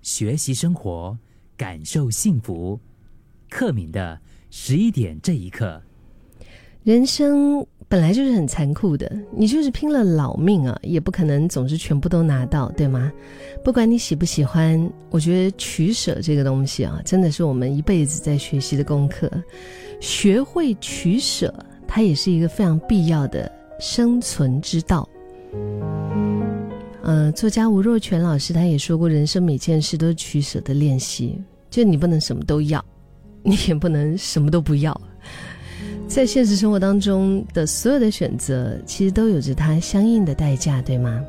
学习生活，感受幸福。克敏的十一点这一刻，人生本来就是很残酷的，你就是拼了老命啊，也不可能总是全部都拿到，对吗？不管你喜不喜欢，我觉得取舍这个东西啊，真的是我们一辈子在学习的功课。学会取舍，它也是一个非常必要的生存之道。呃，作家吴若泉老师他也说过，人生每件事都是取舍的练习，就你不能什么都要，你也不能什么都不要。在现实生活当中的所有的选择，其实都有着它相应的代价，对吗？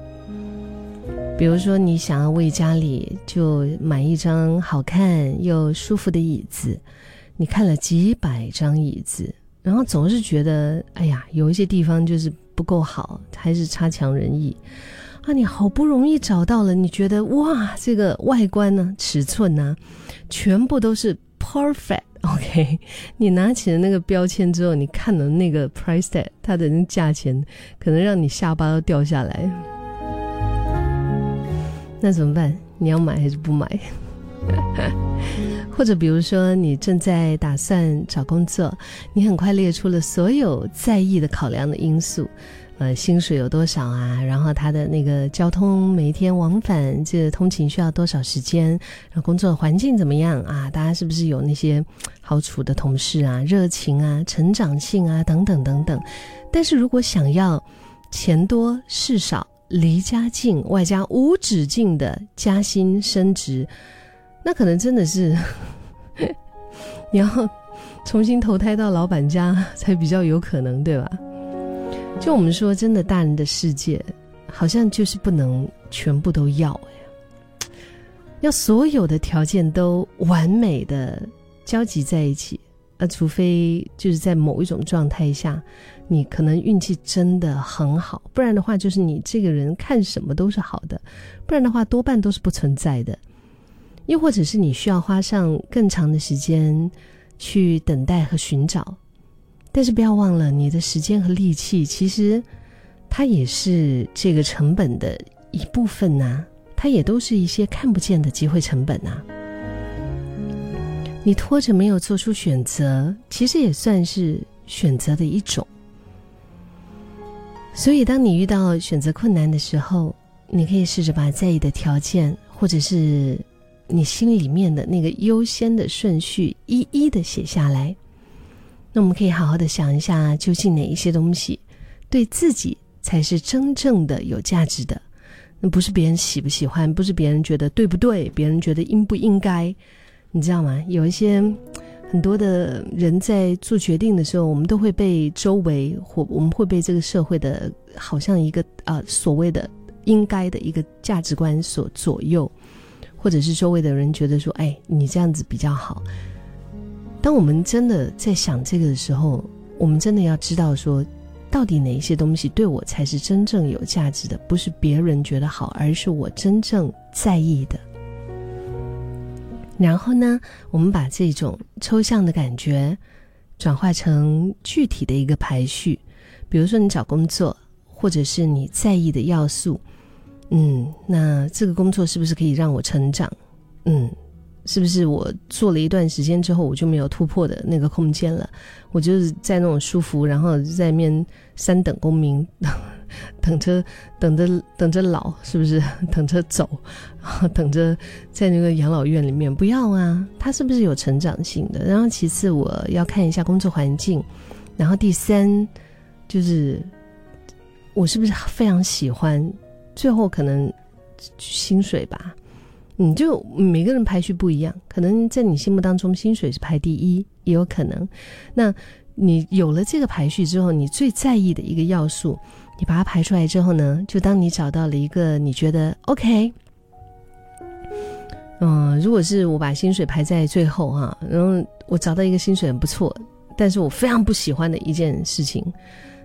比如说，你想要为家里就买一张好看又舒服的椅子，你看了几百张椅子，然后总是觉得，哎呀，有一些地方就是不够好，还是差强人意。啊，你好不容易找到了，你觉得哇，这个外观呢，尺寸呢，全部都是 perfect。OK，你拿起了那个标签之后，你看了那个 price tag，它的那价钱可能让你下巴都掉下来。那怎么办？你要买还是不买？或者比如说，你正在打算找工作，你很快列出了所有在意的考量的因素。呃，薪水有多少啊？然后他的那个交通每一天往返，这通勤需要多少时间？然后工作环境怎么样啊？大家是不是有那些好处的同事啊？热情啊，成长性啊，等等等等。但是如果想要钱多事少、离家近，外加无止境的加薪升职，那可能真的是 你要重新投胎到老板家才比较有可能，对吧？就我们说，真的，大人的世界好像就是不能全部都要哎，要所有的条件都完美的交集在一起，呃，除非就是在某一种状态下，你可能运气真的很好，不然的话，就是你这个人看什么都是好的，不然的话，多半都是不存在的，又或者是你需要花上更长的时间去等待和寻找。但是不要忘了，你的时间和力气，其实它也是这个成本的一部分呐。它也都是一些看不见的机会成本呐。你拖着没有做出选择，其实也算是选择的一种。所以，当你遇到选择困难的时候，你可以试着把在意的条件，或者是你心里面的那个优先的顺序，一一的写下来。那我们可以好好的想一下，究竟哪一些东西对自己才是真正的有价值的？那不是别人喜不喜欢，不是别人觉得对不对，别人觉得应不应该，你知道吗？有一些很多的人在做决定的时候，我们都会被周围或我们会被这个社会的，好像一个呃所谓的应该的一个价值观所左右，或者是周围的人觉得说，哎，你这样子比较好。当我们真的在想这个的时候，我们真的要知道说，到底哪一些东西对我才是真正有价值的？不是别人觉得好，而是我真正在意的。然后呢，我们把这种抽象的感觉转化成具体的一个排序。比如说，你找工作，或者是你在意的要素，嗯，那这个工作是不是可以让我成长？嗯。是不是我做了一段时间之后，我就没有突破的那个空间了？我就是在那种舒服，然后在面三等公民，等着等着等着老，是不是？等着走，等着在那个养老院里面，不要啊！他是不是有成长性的？然后其次，我要看一下工作环境，然后第三就是我是不是非常喜欢？最后可能薪水吧。你就每个人排序不一样，可能在你心目当中薪水是排第一，也有可能。那你有了这个排序之后，你最在意的一个要素，你把它排出来之后呢，就当你找到了一个你觉得 OK，嗯，如果是我把薪水排在最后哈，然后我找到一个薪水很不错，但是我非常不喜欢的一件事情，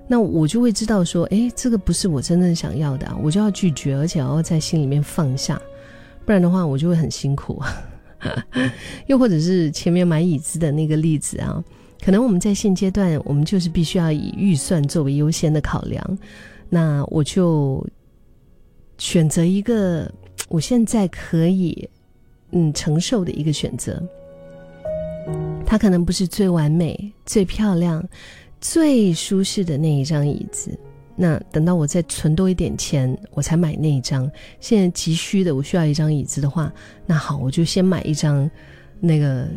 那我就会知道说，哎，这个不是我真正想要的，我就要拒绝，而且要在心里面放下。不然的话，我就会很辛苦。又或者是前面买椅子的那个例子啊，可能我们在现阶段，我们就是必须要以预算作为优先的考量。那我就选择一个我现在可以嗯承受的一个选择。它可能不是最完美、最漂亮、最舒适的那一张椅子。那等到我再存多一点钱，我才买那一张。现在急需的，我需要一张椅子的话，那好，我就先买一张，那个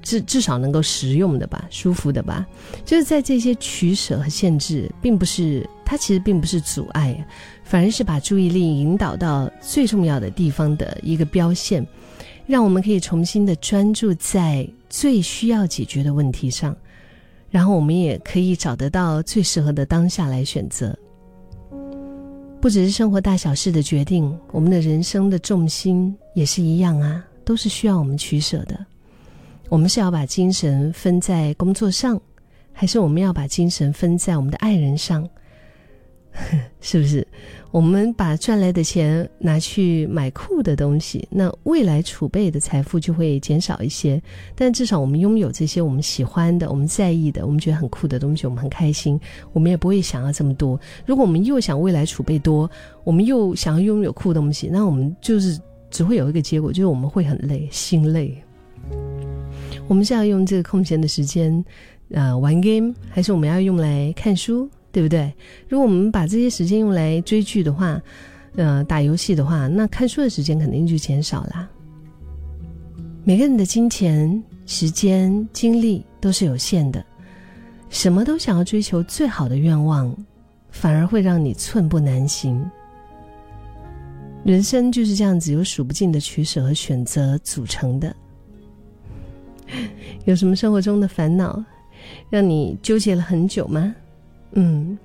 至至少能够实用的吧，舒服的吧。就是在这些取舍和限制，并不是它其实并不是阻碍，反而是把注意力引导到最重要的地方的一个标线，让我们可以重新的专注在最需要解决的问题上。然后我们也可以找得到最适合的当下来选择，不只是生活大小事的决定，我们的人生的重心也是一样啊，都是需要我们取舍的。我们是要把精神分在工作上，还是我们要把精神分在我们的爱人上？是不是？我们把赚来的钱拿去买酷的东西，那未来储备的财富就会减少一些。但至少我们拥有这些我们喜欢的、我们在意的、我们觉得很酷的东西，我们很开心。我们也不会想要这么多。如果我们又想未来储备多，我们又想要拥有酷东西，那我们就是只会有一个结果，就是我们会很累，心累。我们是要用这个空闲的时间，呃，玩 game，还是我们要用来看书？对不对？如果我们把这些时间用来追剧的话，呃，打游戏的话，那看书的时间肯定就减少啦。每个人的金钱、时间、精力都是有限的，什么都想要追求最好的愿望，反而会让你寸步难行。人生就是这样子，有数不尽的取舍和选择组成的。有什么生活中的烦恼，让你纠结了很久吗？嗯，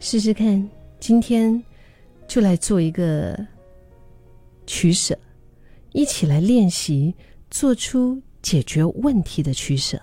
试试看，今天就来做一个取舍，一起来练习做出解决问题的取舍。